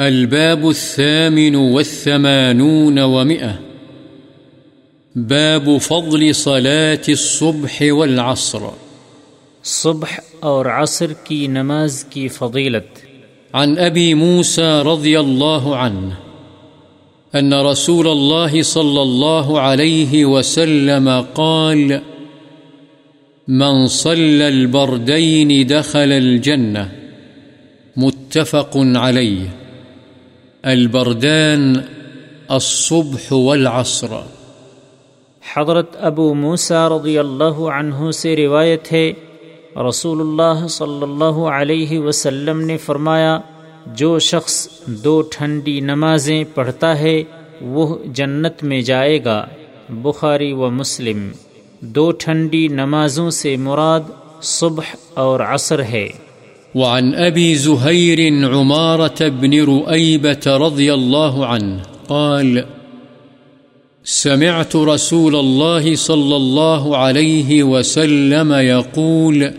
الباب الثامن والثمانون ومئة. باب فضل صلاة الصبح والعصر. صبح اور عصر کی نماز کی فضیلت. عن أبي موسى رضي الله عنه أن رسول الله صلى الله عليه وسلم قال من صلى البردين دخل الجنة. متفق عليه. البردان، الصبح والعصر. حضرت ابو موسیٰ رضی اللہ عنہ سے روایت ہے رسول اللہ صلی اللہ علیہ وسلم نے فرمایا، جو شخص دو ٹھنڈی نمازیں پڑھتا ہے، وہ جنت میں جائے گا۔ بخاری و مسلم، دو ٹھنڈی نمازوں سے مراد صبح اور عصر ہے۔ وعن أبي زهير عمارة بن رؤيبة رضي الله عنه قال، سمعت رسول الله صلى الله عليه وسلم يقول،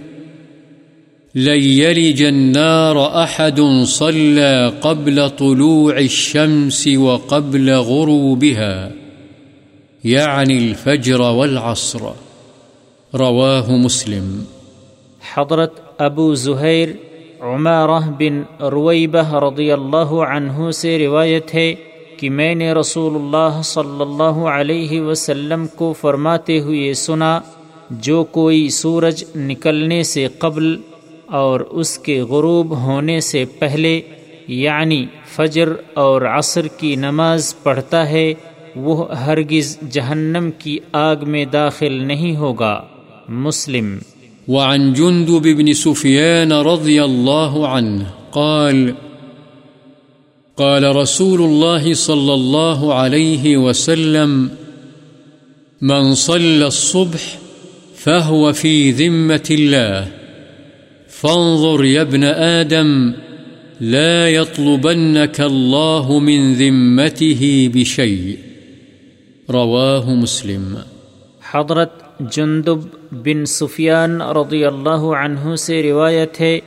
لن يلج النار أحد صلى قبل طلوع الشمس وقبل غروبها، يعني الفجر والعصر. رواه مسلم. حضرت ابو زہیر عمارہ بن رویبہ رضی اللہ عنہ سے روایت ہے کہ میں نے رسول اللہ صلی اللہ علیہ وسلم کو فرماتے ہوئے سنا، جو کوئی سورج نکلنے سے قبل اور اس کے غروب ہونے سے پہلے یعنی فجر اور عصر کی نماز پڑھتا ہے، وہ ہرگز جہنم کی آگ میں داخل نہیں ہوگا۔ مسلم وعن جندب بن سفيان رضي الله عنه قال قال رسول الله صلى الله عليه وسلم، من صلى الصبح فهو في ذمة الله، فانظر يا ابن آدم، لا يطلبنك الله من ذمته بشيء. رواه مسلم. حضرت جندب بن سفیان رضی اللہ عنہ سے روایت ہے،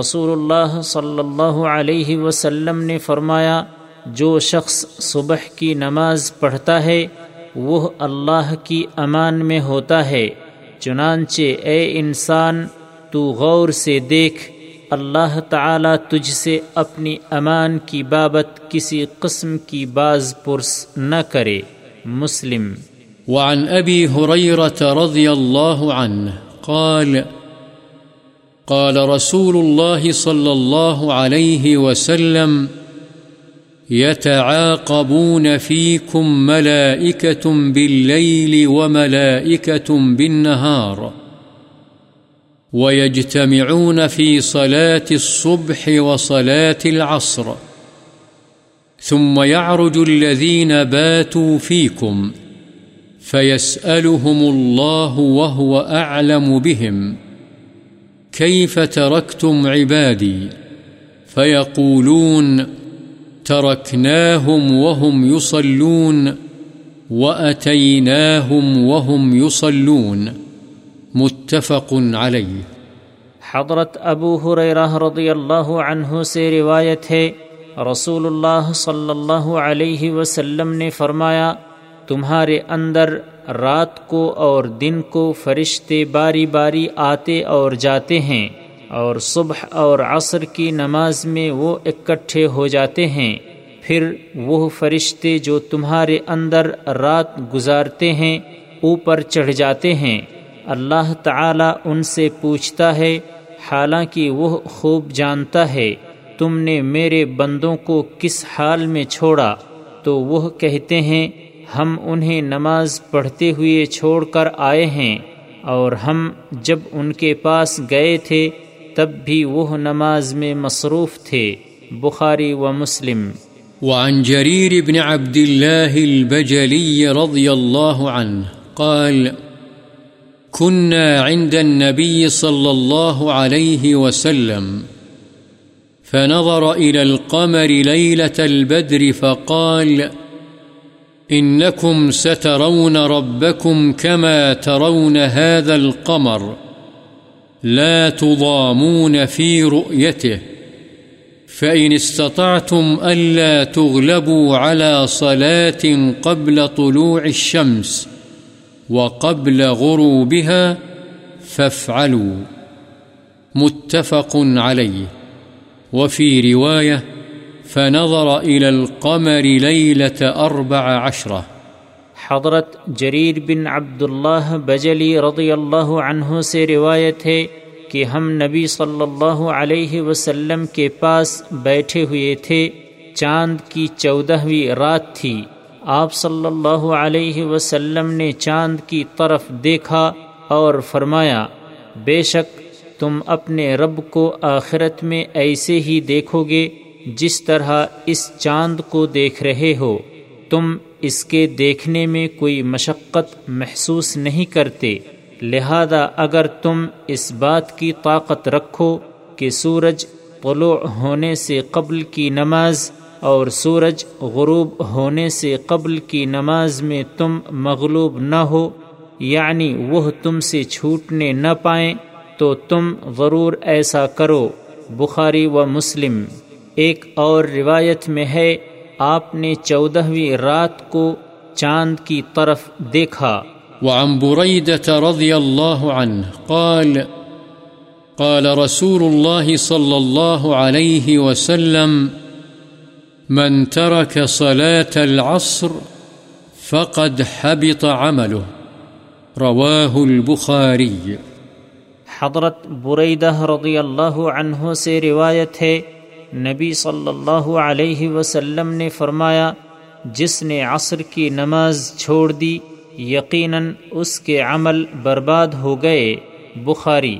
رسول اللہ صلی اللہ علیہ وسلم نے فرمایا، جو شخص صبح کی نماز پڑھتا ہے، وہ اللہ کی امان میں ہوتا ہے۔ چنانچہ، اے انسان، تو غور سے دیکھ، اللہ تعالی تجھ سے اپنی امان کی بابت کسی قسم کی باز پرس نہ کرے۔ مسلم وعن أبي هريرة رضي الله عنه قال قال رسول الله صلى الله عليه وسلم، يتعاقبون فيكم ملائكة بالليل وملائكة بالنهار، ويجتمعون في صلاة الصبح وصلاة العصر، ثم يعرج الذين باتوا فيكم. فيسألهم الله وهو أعلم بهم كيف تركتم عبادي فيقولون تركناهم وهم يصلون وأتيناهم وهم يصلون متفق عليه حضرت ابو حریرہ رضی اللہ عنہ سے روایت ہے رسول اللہ صلی اللہ علیہ وسلم نے فرمایا تمہارے اندر رات کو اور دن کو فرشتے باری باری آتے اور جاتے ہیں اور صبح اور عصر کی نماز میں وہ اکٹھے ہو جاتے ہیں۔ پھر وہ فرشتے جو تمہارے اندر رات گزارتے ہیں، اوپر چڑھ جاتے ہیں۔ اللہ تعالی ان سے پوچھتا ہے، حالانکہ وہ خوب جانتا ہے، تم نے میرے بندوں کو کس حال میں چھوڑا؟ تو وہ کہتے ہیں ہم انہیں نماز پڑھتے ہوئے چھوڑ کر آئے ہیں، اور ہم جب ان کے پاس گئے تھے، تب بھی وہ نماز میں مصروف تھے، بخاری و مسلم۔ وعن جرير بن عبد الله البجلي رضي الله عنه قال، كنا عند النبي صلى الله عليه وسلم، فنظر إلى القمر ليلة البدر فقال فقال إنكم سترون ربكم كما ترون هذا القمر لا تضامون في رؤيته فإن استطعتم ألا تغلبوا على صلاة قبل طلوع الشمس وقبل غروبها فافعلوا متفق عليه وفي رواية فنظر إلى القمر ليلة أربع عشرة. حضرت جریر بن عبداللہ بجلی رضی اللہ عنہ سے روایت ہے کہ ہم نبی صلی اللہ علیہ وسلم کے پاس بیٹھے ہوئے تھے، چاند کی چودہویں رات تھی۔ آپ صلی اللہ علیہ وسلم نے چاند کی طرف دیکھا اور فرمایا، بے شک تم اپنے رب کو آخرت میں ایسے ہی دیکھو گے جس طرح اس چاند کو دیکھ رہے ہو، تم اس کے دیکھنے میں کوئی مشقت محسوس نہیں کرتے۔ لہذا اگر تم اس بات کی طاقت رکھو کہ سورج طلوع ہونے سے قبل کی نماز اور سورج غروب ہونے سے قبل کی نماز میں تم مغلوب نہ ہو یعنی وہ تم سے چھوٹنے نہ پائیں، تو تم ضرور ایسا کرو۔ بخاری و مسلم ایک اور روایت میں ہے آپ نے چودہویں رات کو چاند کی طرف دیکھا۔ وعن بريدة رضي الله عنه قال قال رسول الله صلى الله عليه وسلم من ترك صلاة العصر فقد حبط عمله. رواه البخاري حضرت بریدہ رضی اللہ عنہ سے روایت ہے نبی صلی اللہ علیہ وسلم نے فرمایا، جس نے عصر کی نماز چھوڑ دی، یقیناً اس کے عمل برباد ہو گئے۔ بخاری